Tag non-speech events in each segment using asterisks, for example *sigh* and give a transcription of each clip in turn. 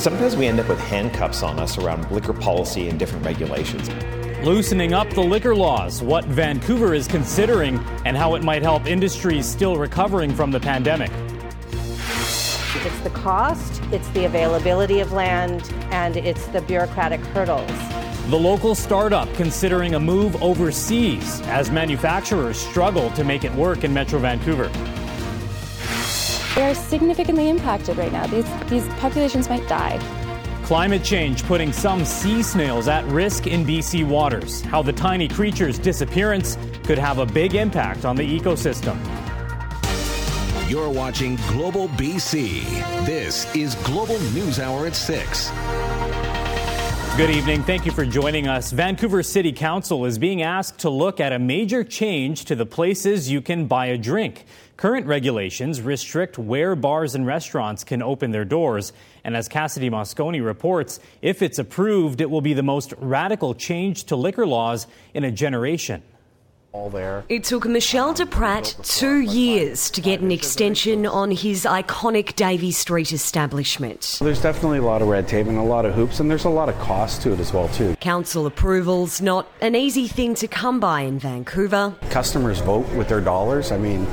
Sometimes we end up with handcuffs on us around liquor policy and different regulations. Loosening up the liquor laws, what Vancouver is considering, and how it might help industries still recovering from the pandemic. It's the cost, it's the availability of land, and it's the bureaucratic hurdles. The local startup considering a move overseas as manufacturers struggle to make it work in Metro Vancouver. They are significantly impacted right now. These, these populations might die. Climate change putting some sea snails at risk in BC waters. How the tiny creature's disappearance could have a big impact on the ecosystem. You're watching Global BC. This is Global News Hour at 6. Good evening. Thank you for joining us. Vancouver City Council is being asked to look at a major change to the places you can buy a drink. Current regulations restrict where bars and restaurants can open their doors. And as Cassidy Mosconi reports, if it's approved, it will be the most radical change to liquor laws in a generation. All there. It took Michel Duprat two years to get an extension on his iconic Davie Street establishment. There's definitely a lot of red tape and a lot of hoops, and there's a lot of cost to it as well too. Council approvals not an easy thing to come by in Vancouver. Customers vote with their dollars. I mean,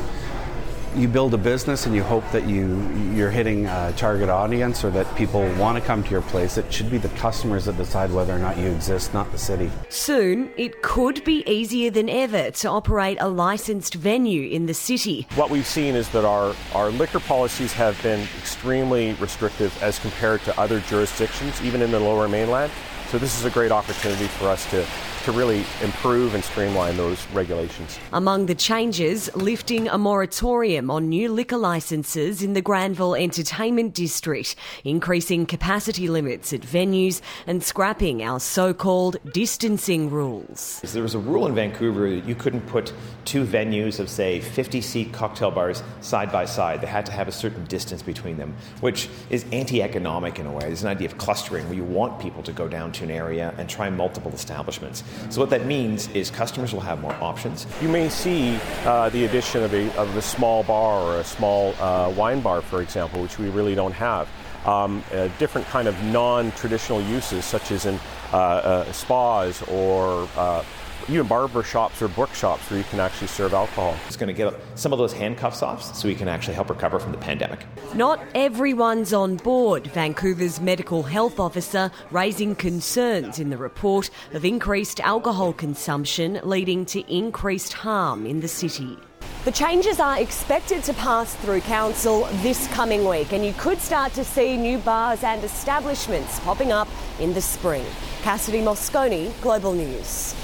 you build a business and you hope that you you're hitting a target audience or that people want to come to your place. It should be the customers that decide whether or not you exist, not the city. Soon, it could be easier than ever to operate a licensed venue in the city. What we've seen is that our, our liquor policies have been extremely restrictive as compared to other jurisdictions, even in the lower mainland. So this is a great opportunity for us to to really improve and streamline those regulations. Among the changes, lifting a moratorium on new liquor licences in the Granville Entertainment District, increasing capacity limits at venues, and scrapping our so called distancing rules. There was a rule in Vancouver that you couldn't put two venues of, say, 50 seat cocktail bars side by side. They had to have a certain distance between them, which is anti economic in a way. There's an idea of clustering where you want people to go down to an area and try multiple establishments. So what that means is customers will have more options. You may see uh, the addition of a, of a small bar or a small uh, wine bar, for example, which we really don't have. Um, different kind of non-traditional uses, such as in uh, uh spas or uh, even barber shops or bookshops where you can actually serve alcohol. It's going to get some of those handcuffs off so we can actually help recover from the pandemic. Not everyone's on board. Vancouver's medical health officer raising concerns in the report of increased alcohol consumption leading to increased harm in the city. The changes are expected to pass through council this coming week, and you could start to see new bars and establishments popping up in the spring. Cassidy Mosconi, Global News.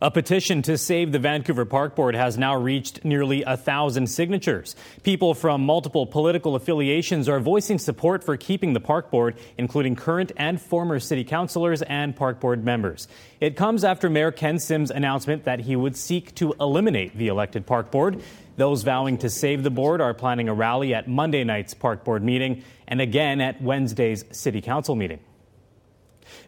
A petition to save the Vancouver Park Board has now reached nearly a thousand signatures. People from multiple political affiliations are voicing support for keeping the Park Board, including current and former city councilors and Park Board members. It comes after Mayor Ken Sims' announcement that he would seek to eliminate the elected Park Board. Those vowing to save the board are planning a rally at Monday night's Park Board meeting and again at Wednesday's City Council meeting.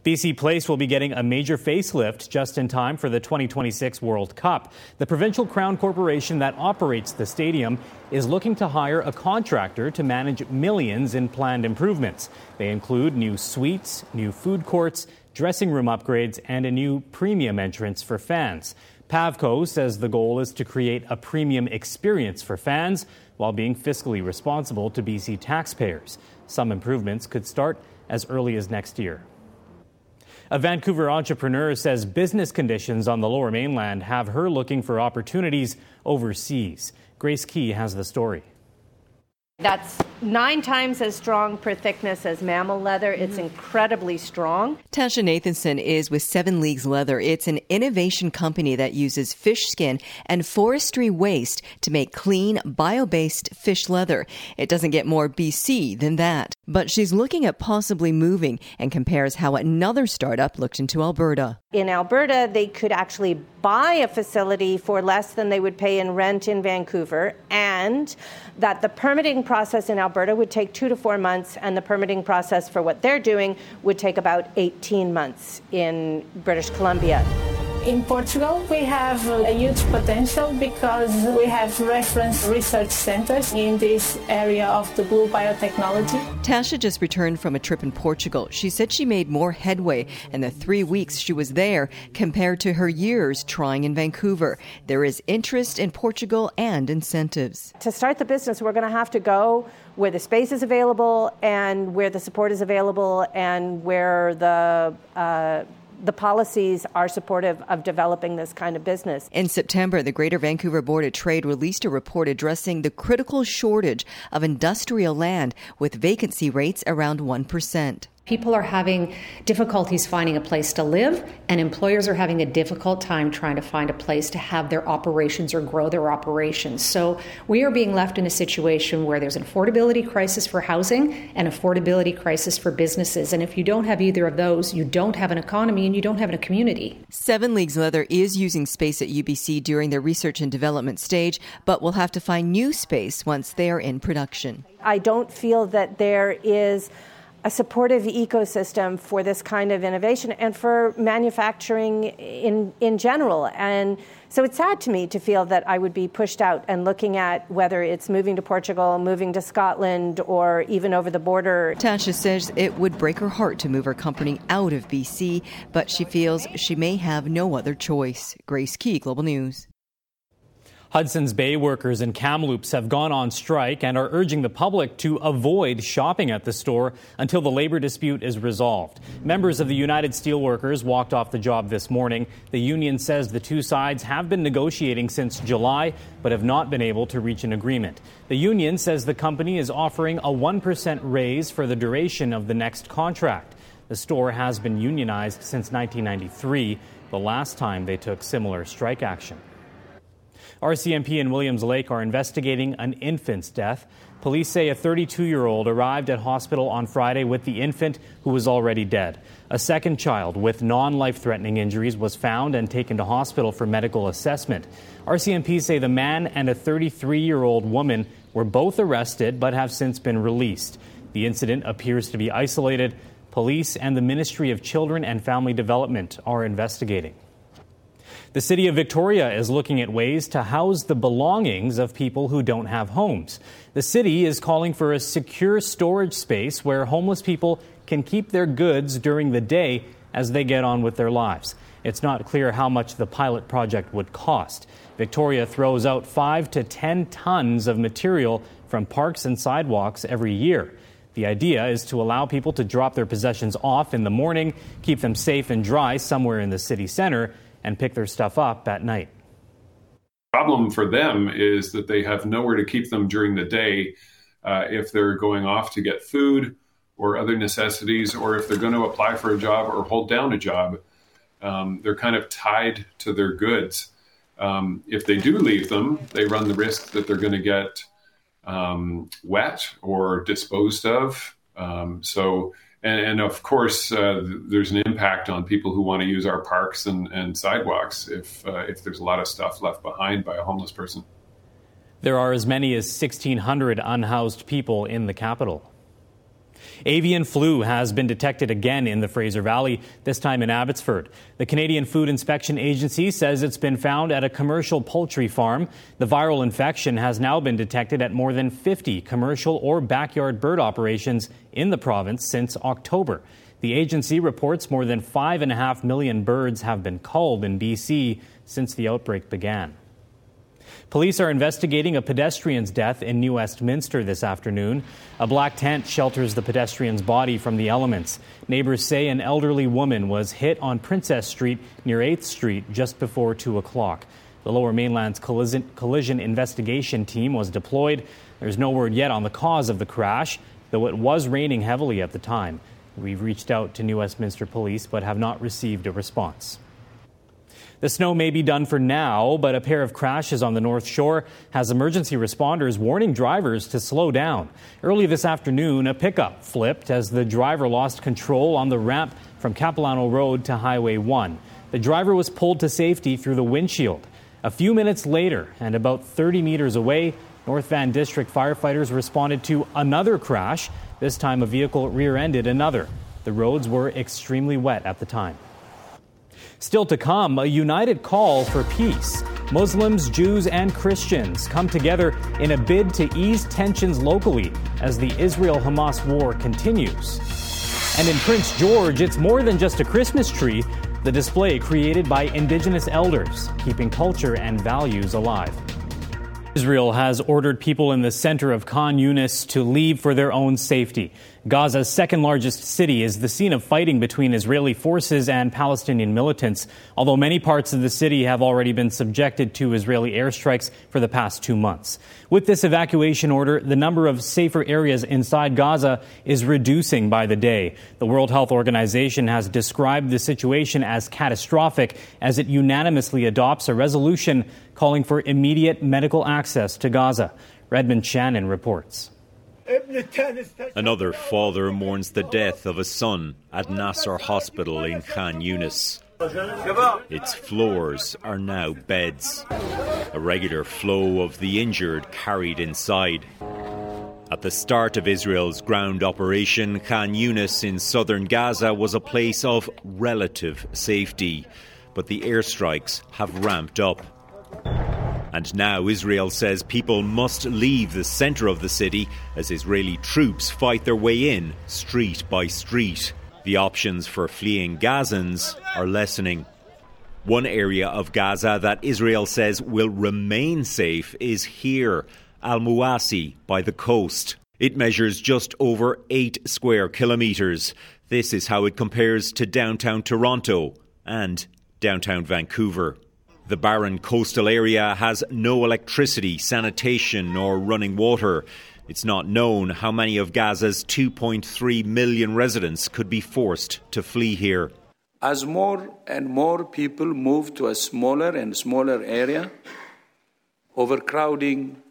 BC Place will be getting a major facelift just in time for the 2026 World Cup. The Provincial Crown Corporation that operates the stadium is looking to hire a contractor to manage millions in planned improvements. They include new suites, new food courts, dressing room upgrades, and a new premium entrance for fans. Pavco says the goal is to create a premium experience for fans while being fiscally responsible to BC taxpayers. Some improvements could start as early as next year. A Vancouver entrepreneur says business conditions on the lower mainland have her looking for opportunities overseas. Grace Ke has the story. That's nine times as strong per thickness as mammal leather. It's mm-hmm. incredibly strong. Tasha Nathanson is with Seven Leagues Leather. It's an innovation company that uses fish skin and forestry waste to make clean, bio based fish leather. It doesn't get more BC than that. But she's looking at possibly moving and compares how another startup looked into Alberta. In Alberta, they could actually buy a facility for less than they would pay in rent in Vancouver, and that the permitting process in Alberta would take two to four months, and the permitting process for what they're doing would take about 18 months in British Columbia. In Portugal, we have a huge potential because we have reference research centers in this area of the blue biotechnology. Tasha just returned from a trip in Portugal. She said she made more headway in the three weeks she was there compared to her years trying in Vancouver. There is interest in Portugal and incentives. To start the business, we're going to have to go where the space is available and where the support is available and where the uh, the policies are supportive of developing this kind of business. In September, the Greater Vancouver Board of Trade released a report addressing the critical shortage of industrial land with vacancy rates around 1%. People are having difficulties finding a place to live, and employers are having a difficult time trying to find a place to have their operations or grow their operations. So, we are being left in a situation where there's an affordability crisis for housing and affordability crisis for businesses. And if you don't have either of those, you don't have an economy and you don't have a community. Seven Leagues Leather is using space at UBC during their research and development stage, but will have to find new space once they are in production. I don't feel that there is a supportive ecosystem for this kind of innovation and for manufacturing in, in general. And so it's sad to me to feel that I would be pushed out and looking at whether it's moving to Portugal, moving to Scotland, or even over the border. Tasha says it would break her heart to move her company out of BC, but she feels she may have no other choice. Grace Ke, Global News. Hudson's Bay workers in Kamloops have gone on strike and are urging the public to avoid shopping at the store until the labor dispute is resolved. Members of the United Steelworkers walked off the job this morning. The union says the two sides have been negotiating since July but have not been able to reach an agreement. The union says the company is offering a 1% raise for the duration of the next contract. The store has been unionized since 1993, the last time they took similar strike action. RCMP in Williams Lake are investigating an infant's death. Police say a 32 year old arrived at hospital on Friday with the infant who was already dead. A second child with non life threatening injuries was found and taken to hospital for medical assessment. RCMP say the man and a 33 year old woman were both arrested but have since been released. The incident appears to be isolated. Police and the Ministry of Children and Family Development are investigating. The city of Victoria is looking at ways to house the belongings of people who don't have homes. The city is calling for a secure storage space where homeless people can keep their goods during the day as they get on with their lives. It's not clear how much the pilot project would cost. Victoria throws out 5 to 10 tons of material from parks and sidewalks every year. The idea is to allow people to drop their possessions off in the morning, keep them safe and dry somewhere in the city center, and pick their stuff up at night. Problem for them is that they have nowhere to keep them during the day uh, if they're going off to get food or other necessities, or if they're going to apply for a job or hold down a job. Um, they're kind of tied to their goods. Um, if they do leave them, they run the risk that they're going to get um, wet or disposed of. Um, so and, and of course, uh, there's an impact on people who want to use our parks and, and sidewalks if uh, if there's a lot of stuff left behind by a homeless person. There are as many as 1,600 unhoused people in the capital. Avian flu has been detected again in the Fraser Valley, this time in Abbotsford. The Canadian Food Inspection Agency says it's been found at a commercial poultry farm. The viral infection has now been detected at more than 50 commercial or backyard bird operations in the province since October. The agency reports more than 5.5 million birds have been culled in BC since the outbreak began. Police are investigating a pedestrian's death in New Westminster this afternoon. A black tent shelters the pedestrian's body from the elements. Neighbors say an elderly woman was hit on Princess Street near 8th Street just before 2 o'clock. The Lower Mainland's collision, collision investigation team was deployed. There's no word yet on the cause of the crash, though it was raining heavily at the time. We've reached out to New Westminster Police but have not received a response. The snow may be done for now, but a pair of crashes on the North Shore has emergency responders warning drivers to slow down. Early this afternoon, a pickup flipped as the driver lost control on the ramp from Capilano Road to Highway 1. The driver was pulled to safety through the windshield. A few minutes later, and about 30 meters away, North Van District firefighters responded to another crash. This time, a vehicle rear ended another. The roads were extremely wet at the time. Still to come, a united call for peace. Muslims, Jews, and Christians come together in a bid to ease tensions locally as the Israel Hamas war continues. And in Prince George, it's more than just a Christmas tree, the display created by indigenous elders, keeping culture and values alive. Israel has ordered people in the center of Khan Yunis to leave for their own safety. Gaza's second largest city is the scene of fighting between Israeli forces and Palestinian militants, although many parts of the city have already been subjected to Israeli airstrikes for the past two months. With this evacuation order, the number of safer areas inside Gaza is reducing by the day. The World Health Organization has described the situation as catastrophic as it unanimously adopts a resolution calling for immediate medical access to Gaza. Redmond Shannon reports. Another father mourns the death of a son at Nasser Hospital in Khan Yunis. Its floors are now beds. A regular flow of the injured carried inside. At the start of Israel's ground operation, Khan Yunis in southern Gaza was a place of relative safety. But the airstrikes have ramped up. And now Israel says people must leave the centre of the city as Israeli troops fight their way in, street by street. The options for fleeing Gazans are lessening. One area of Gaza that Israel says will remain safe is here, Al Mawasi, by the coast. It measures just over 8 square kilometres. This is how it compares to downtown Toronto and downtown Vancouver. The barren coastal area has no electricity, sanitation, or running water. It's not known how many of Gaza's 2.3 million residents could be forced to flee here. As more and more people move to a smaller and smaller area, overcrowding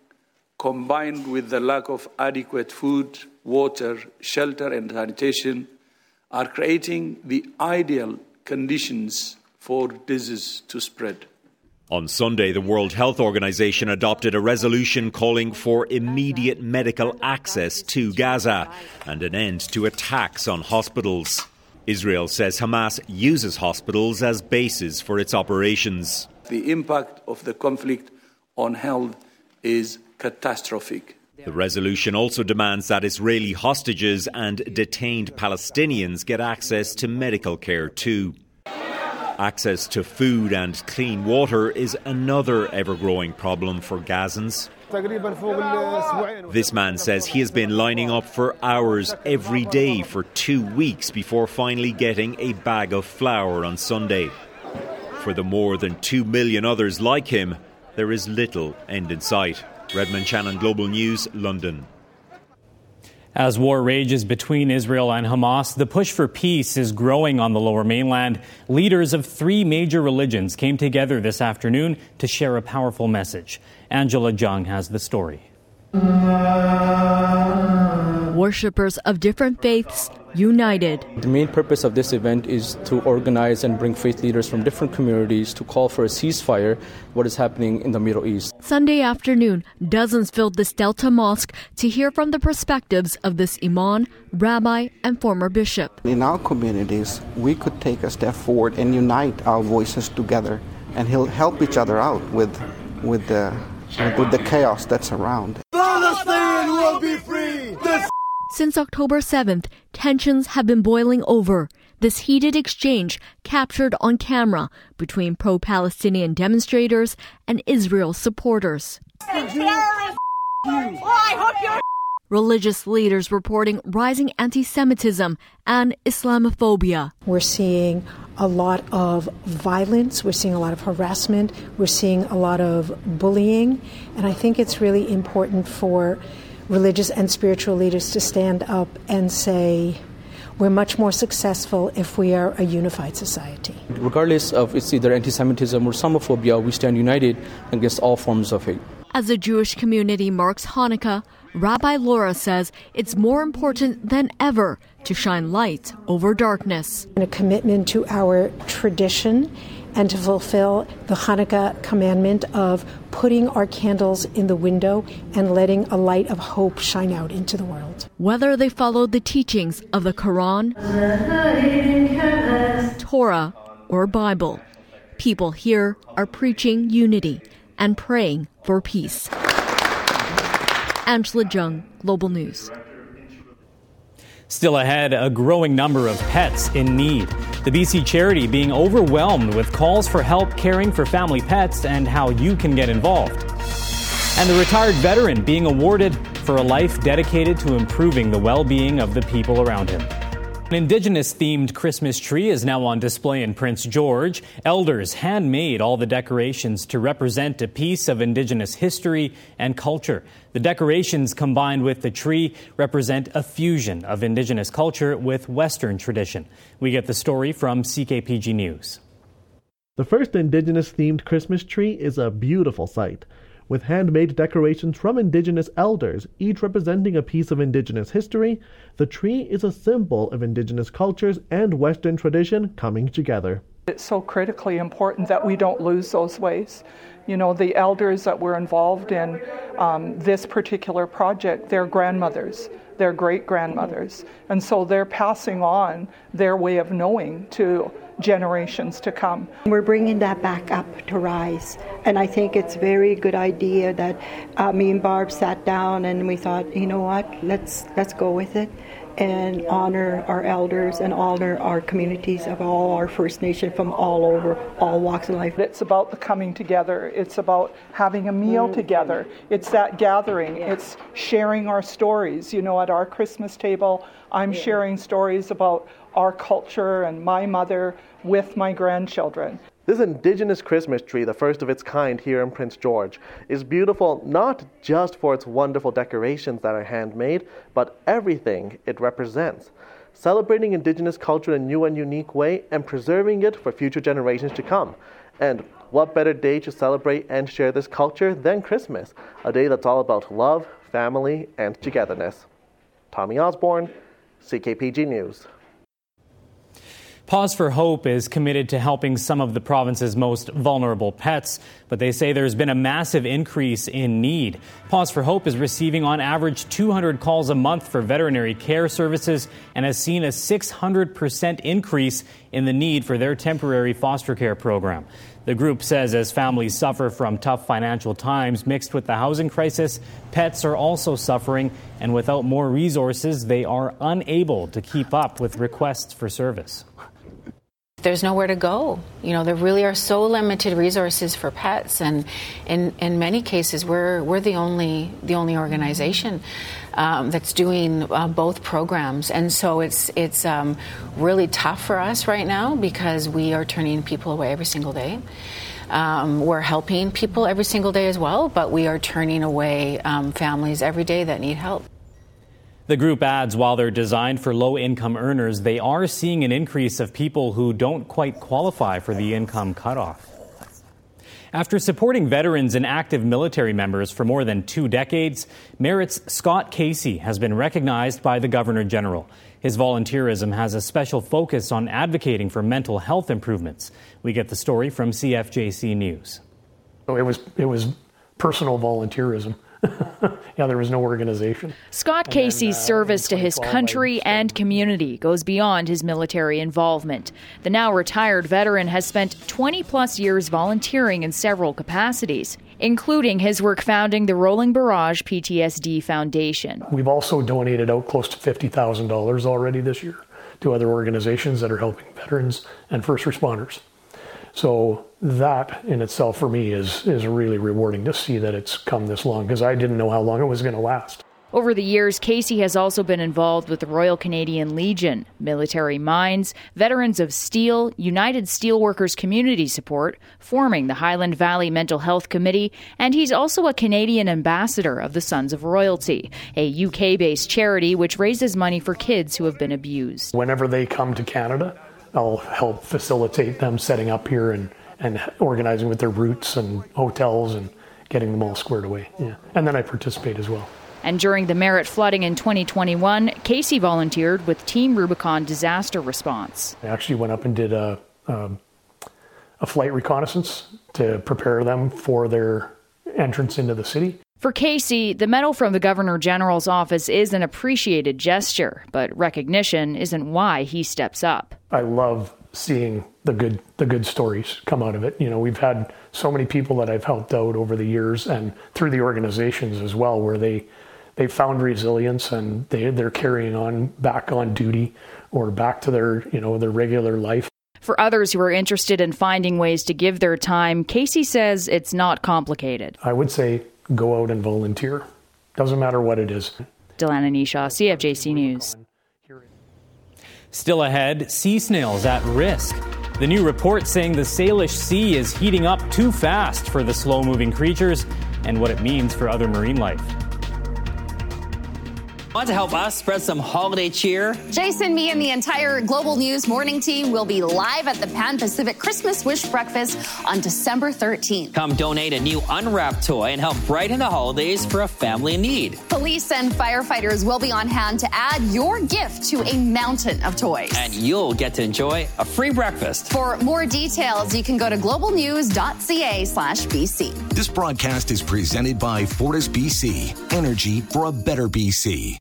combined with the lack of adequate food, water, shelter, and sanitation are creating the ideal conditions for disease to spread. On Sunday, the World Health Organization adopted a resolution calling for immediate medical access to Gaza and an end to attacks on hospitals. Israel says Hamas uses hospitals as bases for its operations. The impact of the conflict on health is catastrophic. The resolution also demands that Israeli hostages and detained Palestinians get access to medical care too. Access to food and clean water is another ever growing problem for Gazans. This man says he has been lining up for hours every day for two weeks before finally getting a bag of flour on Sunday. For the more than two million others like him, there is little end in sight. Redmond Shannon Global News, London. As war rages between Israel and Hamas, the push for peace is growing on the lower mainland. Leaders of three major religions came together this afternoon to share a powerful message. Angela Jung has the story. Worshippers of different faiths united. The main purpose of this event is to organize and bring faith leaders from different communities to call for a ceasefire what is happening in the Middle East. Sunday afternoon, dozens filled this Delta Mosque to hear from the perspectives of this imam, rabbi, and former bishop. In our communities, we could take a step forward and unite our voices together and help each other out with with the with the chaos that's around. Palestine will be free. Since October 7th, tensions have been boiling over. This heated exchange captured on camera between pro Palestinian demonstrators and Israel supporters. Religious leaders reporting rising anti Semitism and Islamophobia. We're seeing a lot of violence, we're seeing a lot of harassment, we're seeing a lot of bullying, and I think it's really important for religious and spiritual leaders to stand up and say, we're much more successful if we are a unified society. Regardless of it's either anti Semitism or Islamophobia, we stand united against all forms of hate. As the Jewish community marks Hanukkah, Rabbi Laura says it's more important than ever to shine light over darkness. And a commitment to our tradition and to fulfill the Hanukkah commandment of putting our candles in the window and letting a light of hope shine out into the world. Whether they followed the teachings of the Quran, Torah, or Bible. People here are preaching unity and praying for peace. Angela Jung, Global News. Still ahead, a growing number of pets in need. The BC charity being overwhelmed with calls for help caring for family pets and how you can get involved. And the retired veteran being awarded for a life dedicated to improving the well being of the people around him. An Indigenous themed Christmas tree is now on display in Prince George. Elders handmade all the decorations to represent a piece of Indigenous history and culture. The decorations combined with the tree represent a fusion of Indigenous culture with Western tradition. We get the story from CKPG News. The first Indigenous themed Christmas tree is a beautiful sight with handmade decorations from Indigenous elders, each representing a piece of Indigenous history, the tree is a symbol of Indigenous cultures and Western tradition coming together. It's so critically important that we don't lose those ways. You know, the elders that were involved in um, this particular project, their grandmothers, their great grandmothers. And so they're passing on their way of knowing to generations to come. We're bringing that back up to rise, and I think it's a very good idea that uh, me and Barb sat down and we thought, you know what, let's let's go with it and honor our elders and honor our communities of all our First Nation from all over, all walks of life. It's about the coming together. It's about having a meal mm-hmm. together. It's that gathering. Yeah. It's sharing our stories. You know, at our Christmas table, I'm yeah. sharing stories about our culture and my mother with my grandchildren. This Indigenous Christmas tree, the first of its kind here in Prince George, is beautiful not just for its wonderful decorations that are handmade, but everything it represents. Celebrating Indigenous culture in a new and unique way and preserving it for future generations to come. And what better day to celebrate and share this culture than Christmas, a day that's all about love, family, and togetherness. Tommy Osborne, CKPG News. Paws for Hope is committed to helping some of the province's most vulnerable pets, but they say there's been a massive increase in need. Paws for Hope is receiving on average 200 calls a month for veterinary care services and has seen a 600% increase in the need for their temporary foster care program. The group says as families suffer from tough financial times mixed with the housing crisis, pets are also suffering, and without more resources, they are unable to keep up with requests for service. There's nowhere to go. You know, there really are so limited resources for pets, and in, in many cases, we're, we're the only the only organization um, that's doing uh, both programs, and so it's it's um, really tough for us right now because we are turning people away every single day. Um, we're helping people every single day as well, but we are turning away um, families every day that need help. The group adds while they're designed for low income earners, they are seeing an increase of people who don't quite qualify for the income cutoff. After supporting veterans and active military members for more than two decades, Merritt's Scott Casey has been recognized by the Governor General. His volunteerism has a special focus on advocating for mental health improvements. We get the story from CFJC News. It was it was personal volunteerism. *laughs* yeah, there was no organization. Scott and Casey's then, uh, service to his country and community goes beyond his military involvement. The now retired veteran has spent 20 plus years volunteering in several capacities, including his work founding the Rolling Barrage PTSD Foundation. We've also donated out close to $50,000 already this year to other organizations that are helping veterans and first responders. So that in itself for me is is really rewarding to see that it's come this long because I didn't know how long it was going to last. Over the years, Casey has also been involved with the Royal Canadian Legion, Military Minds, Veterans of Steel, United Steelworkers Community Support, forming the Highland Valley Mental Health Committee, and he's also a Canadian ambassador of the Sons of Royalty, a UK based charity which raises money for kids who have been abused. Whenever they come to Canada, I'll help facilitate them setting up here and and organizing with their routes and hotels and getting them all squared away. Yeah. And then I participate as well. And during the Merritt flooding in 2021, Casey volunteered with Team Rubicon Disaster Response. I actually went up and did a, a, a flight reconnaissance to prepare them for their entrance into the city. For Casey, the medal from the Governor General's office is an appreciated gesture, but recognition isn't why he steps up. I love seeing the good the good stories come out of it. You know, we've had so many people that I've helped out over the years and through the organizations as well, where they they found resilience and they they're carrying on back on duty or back to their you know their regular life. For others who are interested in finding ways to give their time, Casey says it's not complicated. I would say go out and volunteer. Doesn't matter what it is. Delana Nisha, CFJC News. Still ahead, sea snails at risk. The new report saying the Salish Sea is heating up too fast for the slow moving creatures and what it means for other marine life. Want to help us spread some holiday cheer? Jason, me, and the entire Global News morning team will be live at the Pan Pacific Christmas Wish Breakfast on December 13th. Come donate a new unwrapped toy and help brighten the holidays for a family in need. Police and firefighters will be on hand to add your gift to a mountain of toys. And you'll get to enjoy a free breakfast. For more details, you can go to globalnews.ca slash BC. This broadcast is presented by Fortis BC, energy for a better BC.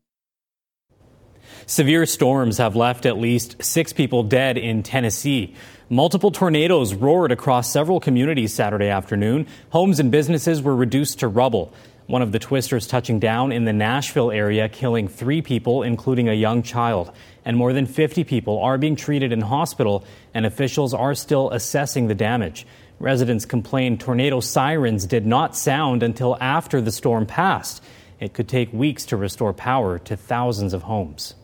Severe storms have left at least six people dead in Tennessee. Multiple tornadoes roared across several communities Saturday afternoon. Homes and businesses were reduced to rubble. One of the twisters touching down in the Nashville area, killing three people, including a young child. And more than 50 people are being treated in hospital, and officials are still assessing the damage. Residents complained tornado sirens did not sound until after the storm passed. It could take weeks to restore power to thousands of homes.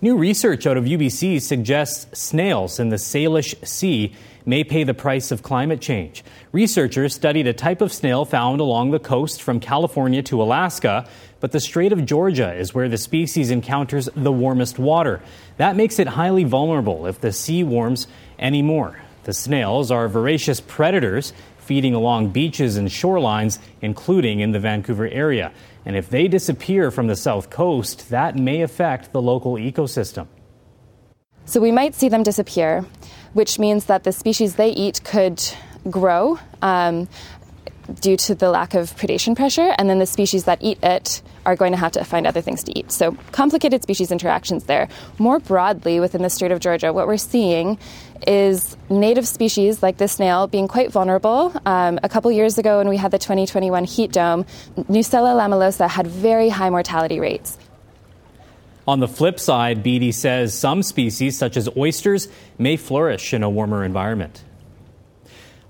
New research out of UBC suggests snails in the Salish Sea may pay the price of climate change. Researchers studied a type of snail found along the coast from California to Alaska, but the Strait of Georgia is where the species encounters the warmest water. That makes it highly vulnerable if the sea warms any more. The snails are voracious predators feeding along beaches and shorelines, including in the Vancouver area. And if they disappear from the south coast, that may affect the local ecosystem. So we might see them disappear, which means that the species they eat could grow um, due to the lack of predation pressure, and then the species that eat it are going to have to find other things to eat. So, complicated species interactions there. More broadly, within the Strait of Georgia, what we're seeing is native species like this snail being quite vulnerable. Um, a couple years ago, when we had the 2021 heat dome, Nucella lamellosa had very high mortality rates. On the flip side, Beatty says some species, such as oysters, may flourish in a warmer environment.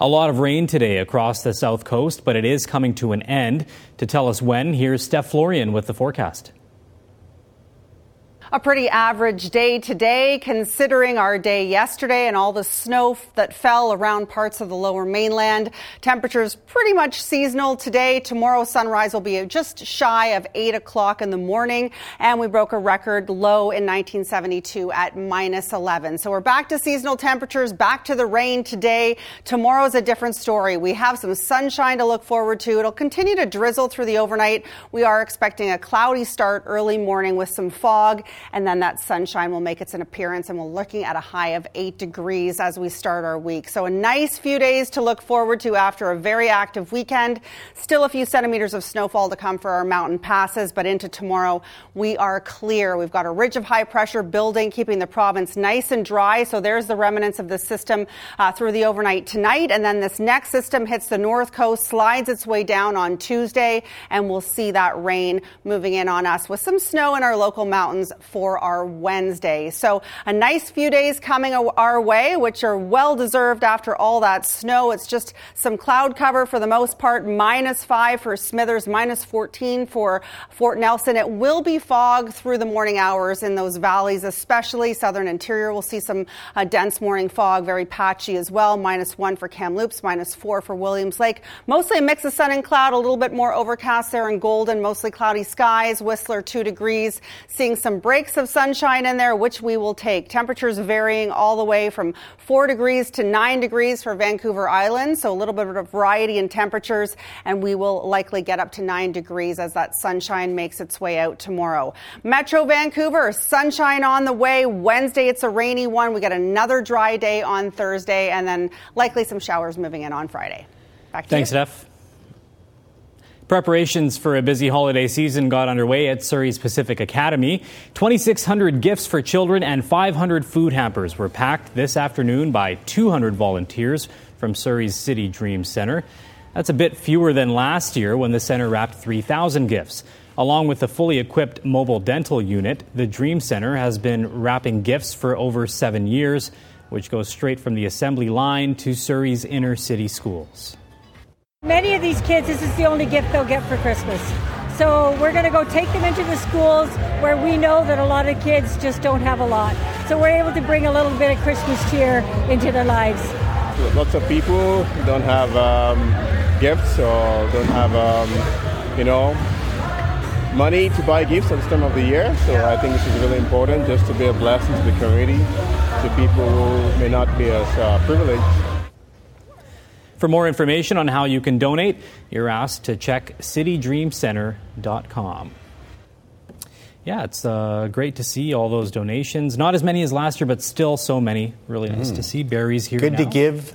A lot of rain today across the south coast, but it is coming to an end. To tell us when, here's Steph Florian with the forecast. A pretty average day today, considering our day yesterday and all the snow that fell around parts of the lower mainland. Temperatures pretty much seasonal today. Tomorrow, sunrise will be just shy of 8 o'clock in the morning, and we broke a record low in 1972 at minus 11. So we're back to seasonal temperatures, back to the rain today. Tomorrow's a different story. We have some sunshine to look forward to. It'll continue to drizzle through the overnight. We are expecting a cloudy start early morning with some fog and then that sunshine will make its an appearance and we're looking at a high of 8 degrees as we start our week. So a nice few days to look forward to after a very active weekend. Still a few centimeters of snowfall to come for our mountain passes, but into tomorrow we are clear. We've got a ridge of high pressure building, keeping the province nice and dry. So there's the remnants of the system uh, through the overnight tonight. And then this next system hits the north coast, slides its way down on Tuesday, and we'll see that rain moving in on us with some snow in our local mountains for our Wednesday. So a nice few days coming our way, which are well deserved after all that snow. It's just some cloud cover for the most part, minus five for Smithers, minus 14 for Fort Nelson. It will be fog through the morning hours in those valleys, especially southern interior. We'll see some uh, dense morning fog, very patchy as well. Minus one for Kamloops, minus four for Williams Lake. Mostly a mix of sun and cloud, a little bit more overcast there in Golden, mostly cloudy skies. Whistler, two degrees. Seeing some breaks of sunshine in there, which we will take. Temperatures varying all the way from 4 degrees to 9 degrees for Vancouver Island, so a little bit of variety in temperatures, and we will likely get up to 9 degrees as that sunshine makes its way out tomorrow. Metro Vancouver, sunshine on the way. Wednesday, it's a rainy one. We get another dry day on Thursday, and then likely some showers moving in on Friday. Back to Thanks, you. Steph. Preparations for a busy holiday season got underway at Surrey's Pacific Academy. 2,600 gifts for children and 500 food hampers were packed this afternoon by 200 volunteers from Surrey's City Dream Centre. That's a bit fewer than last year when the centre wrapped 3,000 gifts. Along with the fully equipped mobile dental unit, the Dream Centre has been wrapping gifts for over seven years, which goes straight from the assembly line to Surrey's inner city schools. Many of these kids, this is the only gift they'll get for Christmas. So we're going to go take them into the schools where we know that a lot of kids just don't have a lot. So we're able to bring a little bit of Christmas cheer into their lives. Lots of people don't have um, gifts or don't have, um, you know, money to buy gifts at this time of the year. So I think this is really important just to be a blessing to the community, to people who may not be as uh, privileged. For more information on how you can donate, you're asked to check citydreamcenter.com. Yeah, it's uh, great to see all those donations. Not as many as last year, but still so many. Really nice Mm. to see Barry's here. Good to give.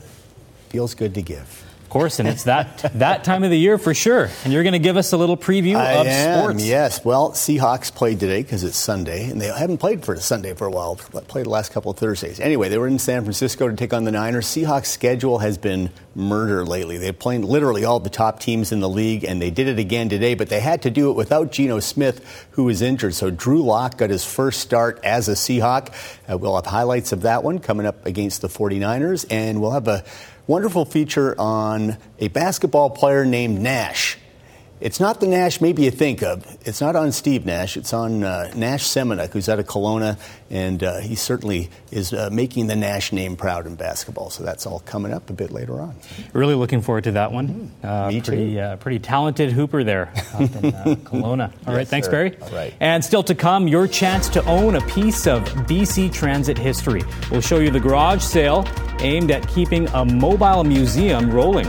Feels good to give. Course, and it's that that time of the year for sure. And you're going to give us a little preview I of am, sports. Yes. Well, Seahawks played today because it's Sunday, and they haven't played for Sunday for a while. Played the last couple of Thursdays. Anyway, they were in San Francisco to take on the Niners. Seahawks' schedule has been murder lately. They've played literally all the top teams in the league, and they did it again today. But they had to do it without Geno Smith, who was injured. So Drew Lock got his first start as a Seahawk. Uh, we'll have highlights of that one coming up against the 49ers, and we'll have a wonderful feature on a basketball player named Nash. It's not the Nash maybe you think of. It's not on Steve Nash. It's on uh, Nash Semenuk, who's out of Kelowna, and uh, he certainly is uh, making the Nash name proud in basketball. So that's all coming up a bit later on. Really looking forward to that one. Uh, Me too. pretty, uh, pretty talented hooper there up in uh, *laughs* Kelowna. All right, Yes, thanks, sir. Barry. All right. And still to come, your chance to own a piece of BC Transit history. We'll show you the garage sale aimed at keeping a mobile museum rolling.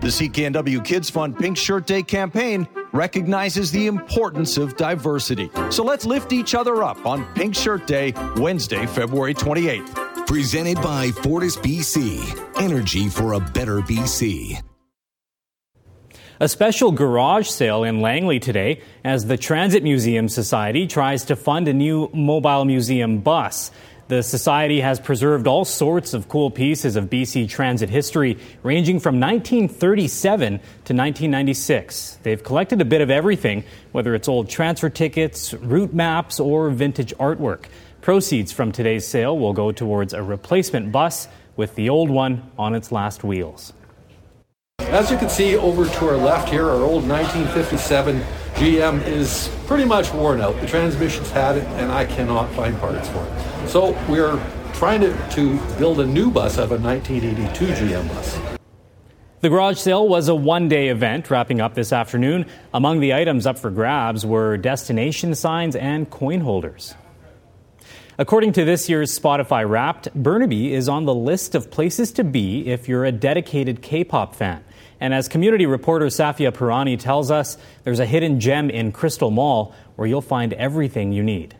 The CKNW Kids Fund Pink Shirt Day campaign recognizes the importance of diversity. So let's lift each other up on Pink Shirt Day, Wednesday, February 28th. Presented by Fortis BC. Energy for a better BC. A special garage sale in Langley today as the Transit Museum Society tries to fund a new mobile museum bus. The Society has preserved all sorts of cool pieces of BC transit history, ranging from 1937 to 1996. They've collected a bit of everything, whether it's old transfer tickets, route maps, or vintage artwork. Proceeds from today's sale will go towards a replacement bus with the old one on its last wheels. As you can see over to our left here, our old 1957 GM is pretty much worn out. The transmission's had it, and I cannot find parts for it. So we're trying to, to build a new bus out of a 1982 GM bus. The garage sale was a one day event wrapping up this afternoon. Among the items up for grabs were destination signs and coin holders. According to this year's Spotify Wrapped, Burnaby is on the list of places to be if you're a dedicated K pop fan. And as community reporter Safia Pirani tells us, there's a hidden gem in Crystal Mall where you'll find everything you need.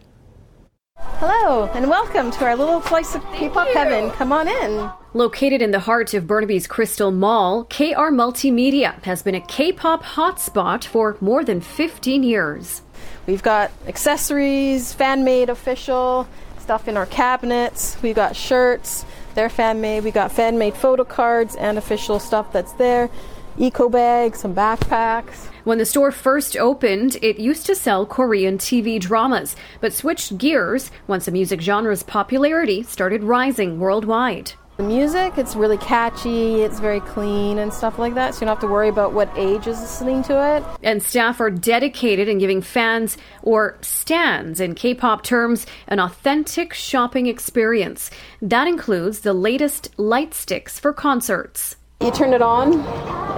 Hello, and welcome to our little place of K-pop heaven. Come on in. Located in the heart of Burnaby's Crystal Mall, KR Multimedia has been a K-pop hotspot for more than 15 years. We've got accessories, fan-made official stuff in our cabinets. We've got shirts, they're fan-made. We got fan-made photo cards and official stuff that's there. Eco bags, some backpacks. When the store first opened, it used to sell Korean TV dramas, but switched gears once the music genre's popularity started rising worldwide. The music, it's really catchy, it's very clean and stuff like that, so you don't have to worry about what age is listening to it. And staff are dedicated in giving fans, or stans in K pop terms, an authentic shopping experience. That includes the latest light sticks for concerts. You turn it on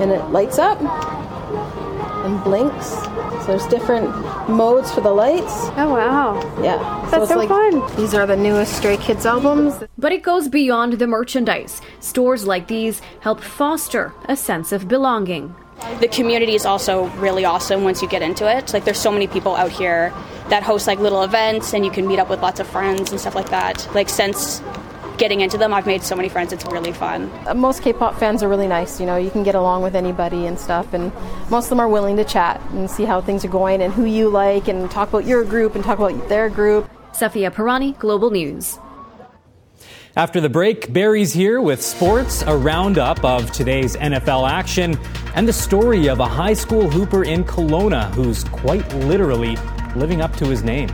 and it lights up and blinks. So there's different modes for the lights. Oh wow. Yeah. That's it's so like, fun. These are the newest Stray Kids albums. But it goes beyond the merchandise. Stores like these help foster a sense of belonging. The community is also really awesome once you get into it. Like there's so many people out here that host like little events and you can meet up with lots of friends and stuff like that. Like since getting into them, I've made so many friends. It's really fun. Uh, most K-pop fans are really nice. You know, you can get along with anybody and stuff, and most of them are willing to chat and see how things are going and who you like, and talk about your group and talk about their group. Safia Pirani, Global News. After the break, Barry's here with sports, a roundup of today's NFL action, and the story of a high school hooper in Kelowna who's quite literally living up to his name.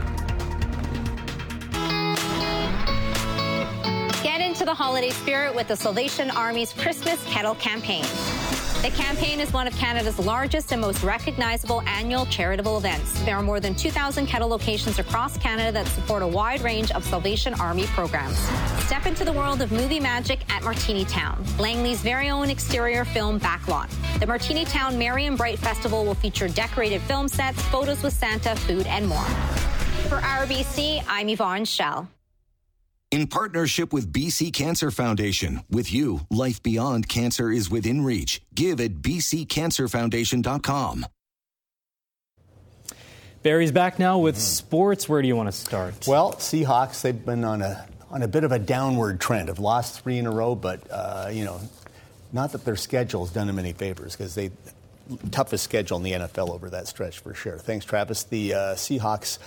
Holiday spirit with the Salvation Army's Christmas Kettle campaign. The campaign is one of Canada's largest and most recognizable annual charitable events. There are more than 2,000 kettle locations across Canada that support a wide range of Salvation Army programs. Step into the world of movie magic at Martini Town, Langley's very own exterior film backlot. The Martini Town Merry and Bright Festival will feature decorated film sets, photos with Santa, food, and more. For RBC, I'm Yvonne Shell. In partnership with BC Cancer Foundation, with you, life beyond cancer is within reach. Give at bccancerfoundation.com. Barry's back now with sports. Where do you want to start? Well, Seahawks, they've been on a on a bit of a downward trend. Have lost three in a row, but uh, you know, not that their schedule's done them any favors because they toughest schedule in the NFL over that stretch for sure. Thanks, Travis. The uh, Seahawks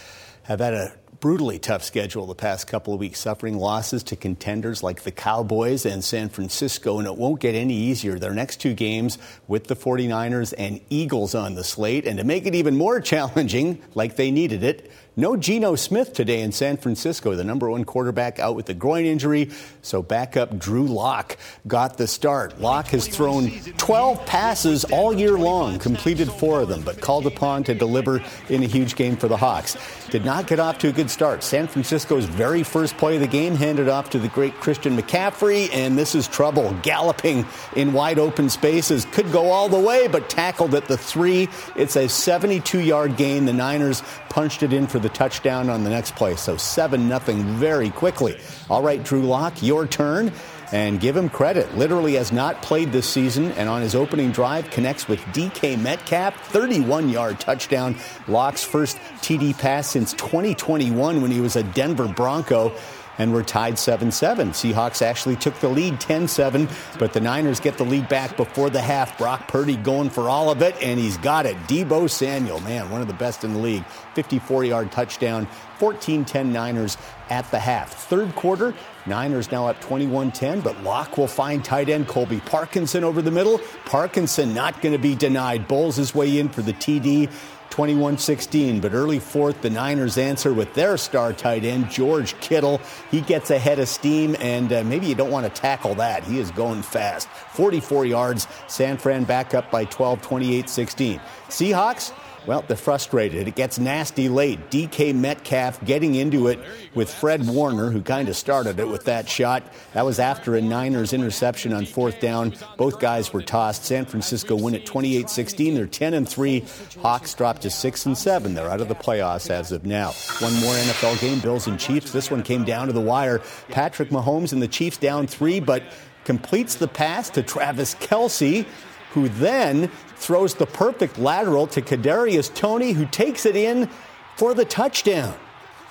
have had a brutally tough schedule the past couple of weeks, suffering losses to contenders like the Cowboys and San Francisco, and it won't get any easier. Their next two games with the 49ers and Eagles on the slate, and to make it even more *laughs* challenging, like they needed it, no Geno Smith today in San Francisco, the number one quarterback out with a groin injury. So backup Drew Lock got the start. Lock has thrown 12 passes all year long, completed four of them, but called upon to deliver in a huge game for the Hawks. Did not get off to a good start. San Francisco's very first play of the game handed off to the great Christian McCaffrey, and this is trouble. Galloping in wide open spaces. Could go all the way, but tackled at the three. It's a 72 yard gain. The Niners punched it in for the touchdown on the next play. So 7 nothing very quickly. All right, Drew Lock, your turn. And give him credit. Literally has not played this season, and on his opening drive connects with DK Metcalf, 31 yard touchdown. Lock's first TD pass since 2021 when he was a Denver Bronco and we're tied 7 7. Seahawks actually took the lead 10 7, but the Niners get the lead back before the half. Brock Purdy going for all of it, and he's got it. Deebo Samuel, man, one of the best in the league. 54 yard touchdown, 14 10 Niners at the half. Third quarter, Niners now up 21 10, but Lock will find tight end Colby Parkinson over the middle. Parkinson not going to be denied. Bowles his way in for the TD. 21 16. But early fourth, the Niners answer with their star tight end, George Kittle. He gets ahead of steam, and uh, maybe you don't want to tackle that. He is going fast. 44 yards. San Fran back up by 12, 28 16. Seahawks, well, they're frustrated. It gets nasty late. DK Metcalf getting into it with Fred Warner, who kind of started it with that shot. That was after a Niners interception on fourth down. Both guys were tossed. San Francisco win at 28 16. They're 10 and 3. Hawks drop to 6 and 7. They're out of the playoffs as of now. One more NFL game Bills and Chiefs. This one came down to the wire. Patrick Mahomes and the Chiefs down three, but completes the pass to Travis Kelce who then throws the perfect lateral to Kadarius Toney, who takes it in for the touchdown.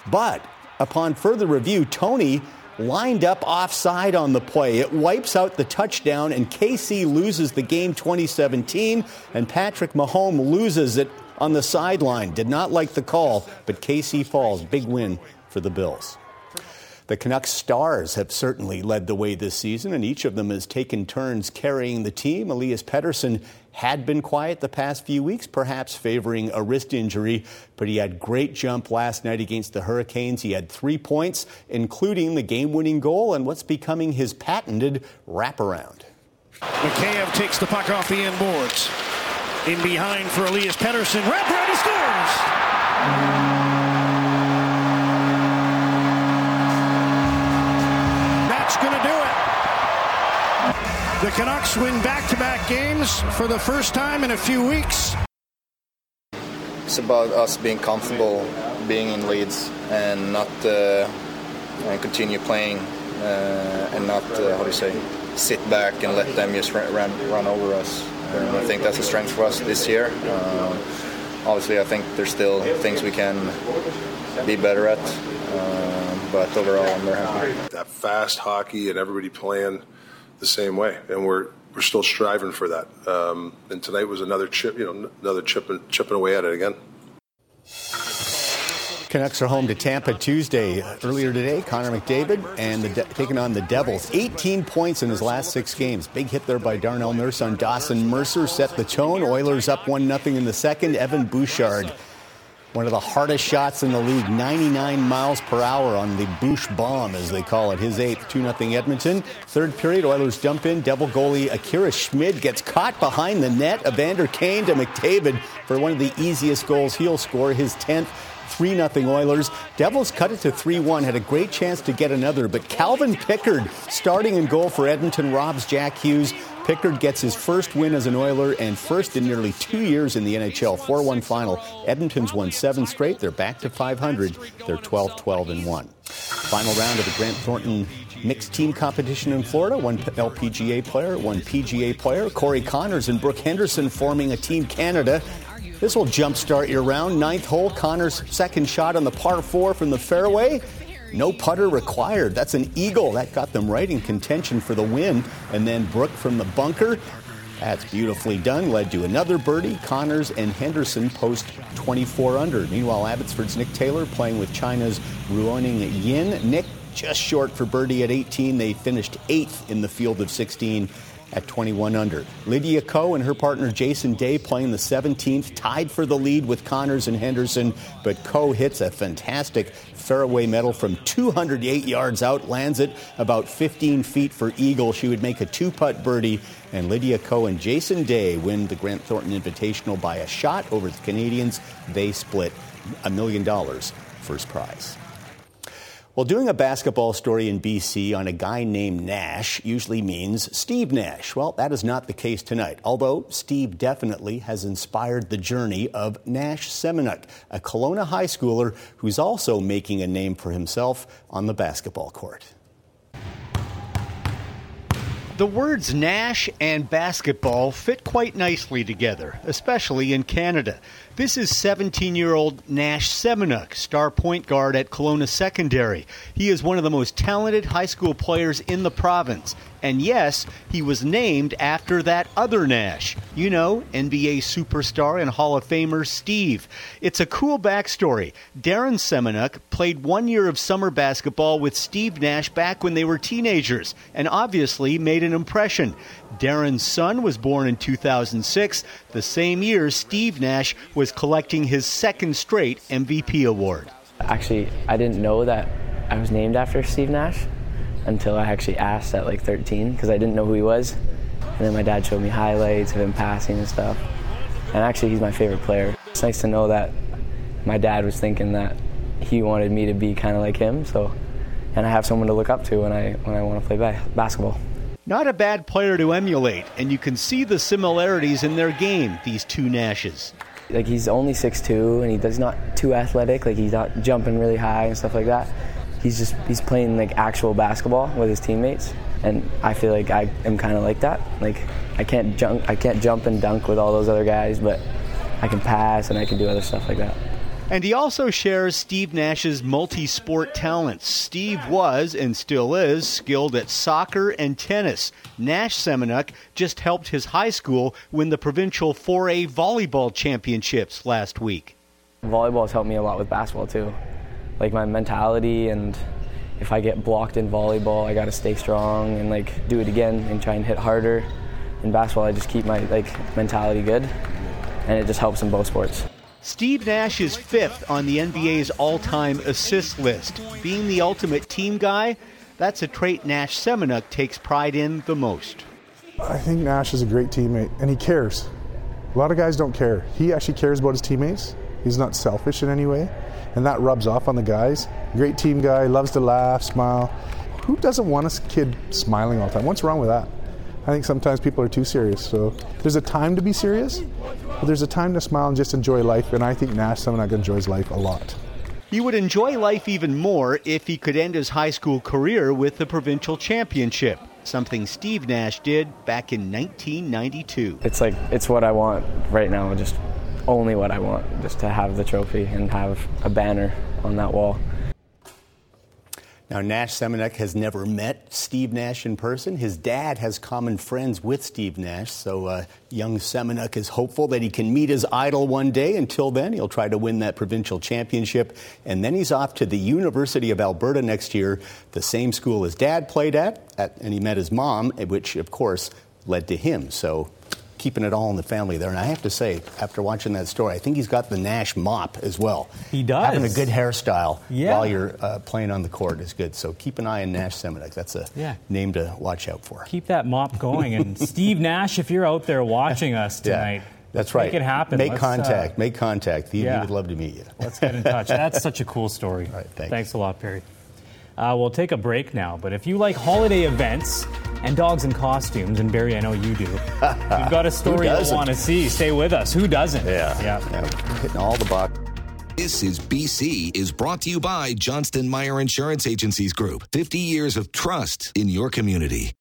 But upon further review, Toney lined up offside on the play. It wipes out the touchdown, and KC loses the game 2017, and Patrick Mahomes loses it on the sideline. Did not like the call, but KC falls. Big win for the Bills. The Canucks stars have certainly led the way this season, and each of them has taken turns carrying the team. Elias Pettersson had been quiet the past few weeks, perhaps favoring a wrist injury, but he had great jump last night against the Hurricanes. He had three points, including the game-winning goal and what's becoming his patented wraparound. Mikheyev takes the puck off the end boards. In behind for Elias Pettersson. Wraparound, he scores! The Canucks win back-to-back games for the first time in a few weeks. It's about us being comfortable being in leads and not uh, and continue playing uh, and not uh, how do you say sit back and let them just run run over us. And I think that's a strength for us this year. Uh, obviously, I think there's still things we can be better at. Um, but overall, I'm very happy. That fast hockey and everybody playing the same way, and we're we're still striving for that. Um, and tonight was another chip, you know, another chipping chipping away at it again. Canucks are home to Tampa Tuesday. Earlier today, Connor McDavid and the De- taking on the Devils. 18 points in his last six games. Big hit there by Darnell Nurse on Dawson Mercer set the tone. Oilers up one 0 in the second. Evan Bouchard, one of the hardest shots in the league, 99 miles per hour on the Bouch bomb, as they call it. His eighth, 2 0 Edmonton. Third period, Oilers dump in. Devil goalie Akira Schmid gets caught behind the net. Evander Kane to McDavid for one of the easiest goals he'll score, his 10th. 3 0 Oilers. Devils cut it to 3 1, had a great chance to get another, but Calvin Pickard starting in goal for Edmonton robs Jack Hughes. Pickard gets his first win as an Oiler and first in nearly two years in the NHL 4 1 final. Edmonton's won seven straight. They're back to 500. They're 12 12 and 1. Final round of the Grant Thornton mixed team competition in Florida. One LPGA player, one PGA player. Corey Conners and Brooke Henderson forming a Team Canada. This will jumpstart your round. Ninth hole, Conners' second shot on the par four from the fairway. No putter required. That's an eagle. That got them right in contention for the win. And then Brooke from the bunker. That's beautifully done. Led to another birdie. Conners and Henderson post 24 under. Meanwhile, Abbotsford's Nick Taylor playing with China's Ruoning Yin. Nick just short for birdie at 18. They finished eighth in the field of 16 at 21 under. Lydia Ko and her partner Jason Day playing the 17th, tied for the lead with Conners and Henderson, but Ko hits a fantastic fairway metal from 208 yards out, lands it about 15 feet for Eagle. She would make a two putt birdie, and Lydia Ko and Jason Day win the Grant Thornton Invitational by a shot over the Canadians. They split a million dollars first prize. Well, doing a basketball story in BC on a guy named Nash usually means Steve Nash. Well, that is not the case tonight, although Steve definitely has inspired the journey of Nash Semenuk, a Kelowna high schooler who's also making a name for himself on the basketball court. The words Nash and basketball fit quite nicely together, especially in Canada. This is 17 year old Nash Semenuk, star point guard at Kelowna Secondary. He is one of the most talented high school players in the province. And yes, he was named after that other Nash. You know, NBA superstar and Hall of Famer Steve. It's a cool backstory. Darren Semenuk played one year of summer basketball with Steve Nash back when they were teenagers, and obviously made an impression. Darren's son was born in 2006, the same year Steve Nash was collecting his second straight MVP award. Actually, I didn't know that I was named after Steve Nash until I actually asked at like 13 because I didn't know who he was. And then my dad showed me highlights of him passing and stuff. And actually, he's my favorite player. It's nice to know that my dad was thinking that he wanted me to be kind of like him. So, and I have someone to look up to when I when I want to play ba- basketball. Not a bad player to emulate, and you can see the similarities in their game, these two Nashes. Like he's only 6'2 and he does not too athletic, like he's not jumping really high and stuff like that. He's just he's playing like actual basketball with his teammates and I feel like I am kind of like that. Like I can't jump I can't jump and dunk with all those other guys, but I can pass and I can do other stuff like that. And he also shares Steve Nash's multi sport talents. Steve was, and still is, skilled at soccer and tennis. Nash Semenuk just helped his high school win the provincial 4A volleyball championships last week. Volleyball has helped me a lot with basketball too. Like my mentality, and if I get blocked in volleyball, I got to stay strong and like do it again and try and hit harder. In basketball, I just keep my like mentality good, and it just helps in both sports. Steve Nash is fifth on the NBA's all time assist list. Being the ultimate team guy, that's a trait Nash Semenuk takes pride in the most. I think Nash is a great teammate, and he cares. A lot of guys don't care. He actually cares about his teammates. He's not selfish in any way, and that rubs off on the guys. Great team guy, loves to laugh, smile. Who doesn't want a kid smiling all the time? What's wrong with that? I think sometimes people are too serious. So there's a time to be serious, but there's a time to smile and just enjoy life. And I think Nash Semenuk enjoys life a lot. He would enjoy life even more if he could end his high school career with the provincial championship, something Steve Nash did back in 1992. It's like it's what I want right now, just only what I want, just to have the trophy and have a banner on that wall. Now, Nash Semenek has never met Steve Nash in person. His dad has common friends with Steve Nash, so uh, young Semenek is hopeful that he can meet his idol one day. Until then, he'll try to win that provincial championship, and then he's off to the University of Alberta next year, the same school his dad played at, at and he met his mom, which, of course, led to him. So keeping it all in the family there. And I have to say, after watching that story, I think he's got the Nash mop as well. He does. Having a good hairstyle Yeah. while you're uh, playing on the court is good. So keep an eye on Nash Semenek. That's a Yeah. name to watch out for. Keep that mop going. And *laughs* Steve Nash, if you're out there watching us Yeah, tonight, That's right. Make it happen. Make Let's, uh, contact. Make contact. He, he would love to meet you. Let's get in touch. *laughs* That's such a cool story. thanks. Thanks a lot, Perry. Uh, we'll take a break now, but if you like holiday events and dogs in costumes, and Barry, I know you do, *laughs* we've got a story you'll want to see. Stay with us. Who doesn't? Yeah. Yeah. Hitting all the box. This is BC is brought to you by Johnston Meier Insurance Agencies Group. 50 years of trust in your community.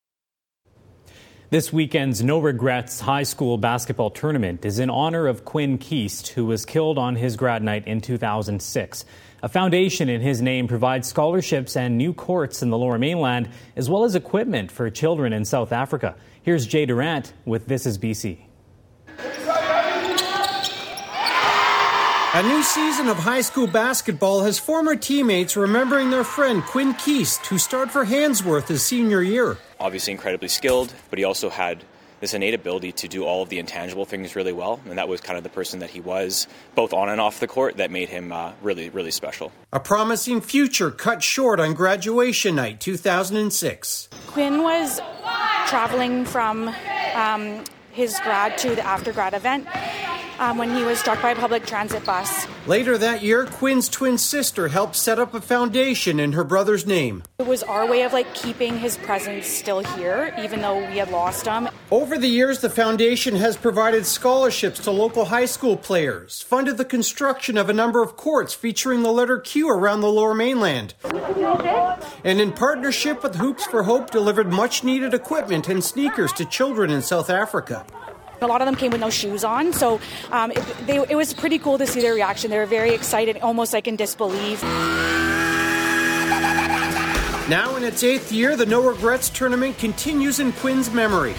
This weekend's No Regrets High School basketball tournament is in honor of Quinn Keast, who was killed on his grad night in 2006. A foundation in his name provides scholarships and new courts in the lower mainland, as well as equipment for children in South Africa. Here's Jay Durant with This is BC. A new season of high school basketball has former teammates remembering their friend Quinn Keast, who starred for Handsworth his senior year. obviously incredibly skilled, but he also had this innate ability to do all of the intangible things really well. And that was kind of the person that he was, both on and off the court, that made him uh, really, really special. A promising future cut short on graduation night 2006. Quinn was traveling from um, his grad to the after grad event um, when he was struck by a public transit bus. Later that year, Quinn's twin sister helped set up a foundation in her brother's name. It was our way of like keeping his presence still here, even though we had lost him. Over the years, the foundation has provided scholarships to local high school players, funded the construction of a number of courts featuring the letter Q around the lower mainland, and in partnership with Hoops for Hope, delivered much needed equipment and sneakers to children in South Africa. A lot of them came with no shoes on, so um, it, they, it was pretty cool to see their reaction. They were very excited, almost like in disbelief. Now, in its eighth year, the No Regrets tournament continues in Quinn's memory.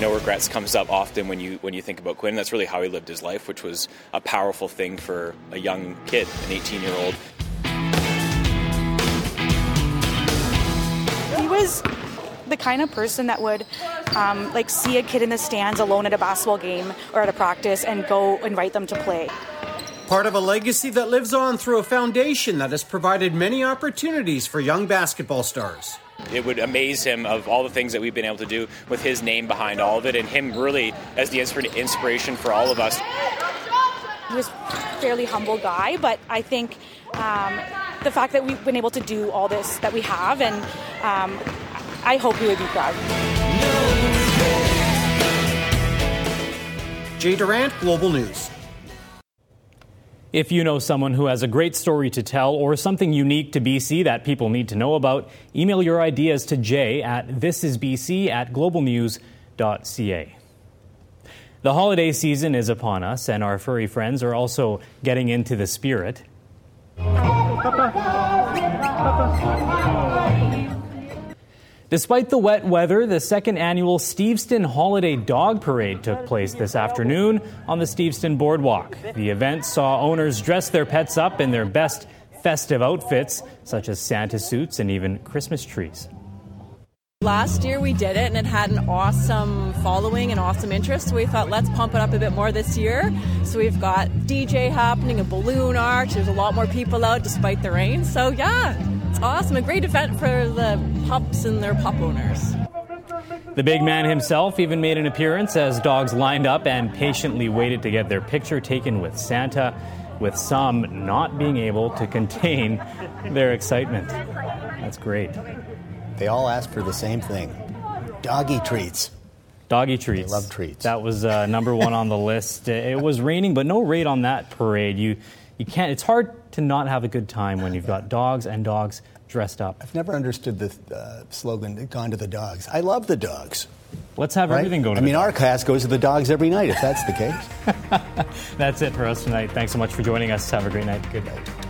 No regrets comes up often when you when you think about Quinn. That's really how he lived his life, which was a powerful thing for a young kid, an 18 year old. He was the kind of person that would um, like see a kid in the stands alone at a basketball game or at a practice and go invite them to play. Part of a legacy that lives on through a foundation that has provided many opportunities for young basketball stars. It would amaze him of all the things that we've been able to do with his name behind all of it, and him really as the inspiration for all of us. He was a fairly humble guy, but I think um, the fact that we've been able to do all this that we have, and um, I hope he would be proud. Jay Durant, Global News. If you know someone who has a great story to tell or something unique to BC that people need to know about, email your ideas to jay at thisisbc at globalnews.ca. The holiday season is upon us, and our furry friends are also getting into the spirit. Despite the wet weather, the second annual Steveston Holiday Dog Parade took place this afternoon on the Steveston Boardwalk. The event saw owners dress their pets up in their best festive outfits, such as Santa suits and even Christmas trees. Last year we did it and it had an awesome following and awesome interest. So we thought let's pump it up a bit more this year. So we've got DJ happening, a balloon arch. There's a lot more people out despite the rain. So yeah, it's awesome. A great event for the pups and their pup owners. The big man himself even made an appearance as dogs lined up and patiently waited to get their picture taken with Santa, with some not being able to contain their excitement. That's great. They all asked for the same thing doggy treats. Doggy treats. They love treats. That was uh, number one on the list. It was raining, but no rain on that parade. You, you can't. It's hard to not have a good time when you've got dogs and dogs dressed up. I've never understood the uh, slogan "Gone to the dogs." I love the dogs. Let's have Right? everything go to I mean, our cast goes to the dogs every night. If that's the case. *laughs* That's it for us tonight. Thanks so much for joining us. Have a great night. Good night.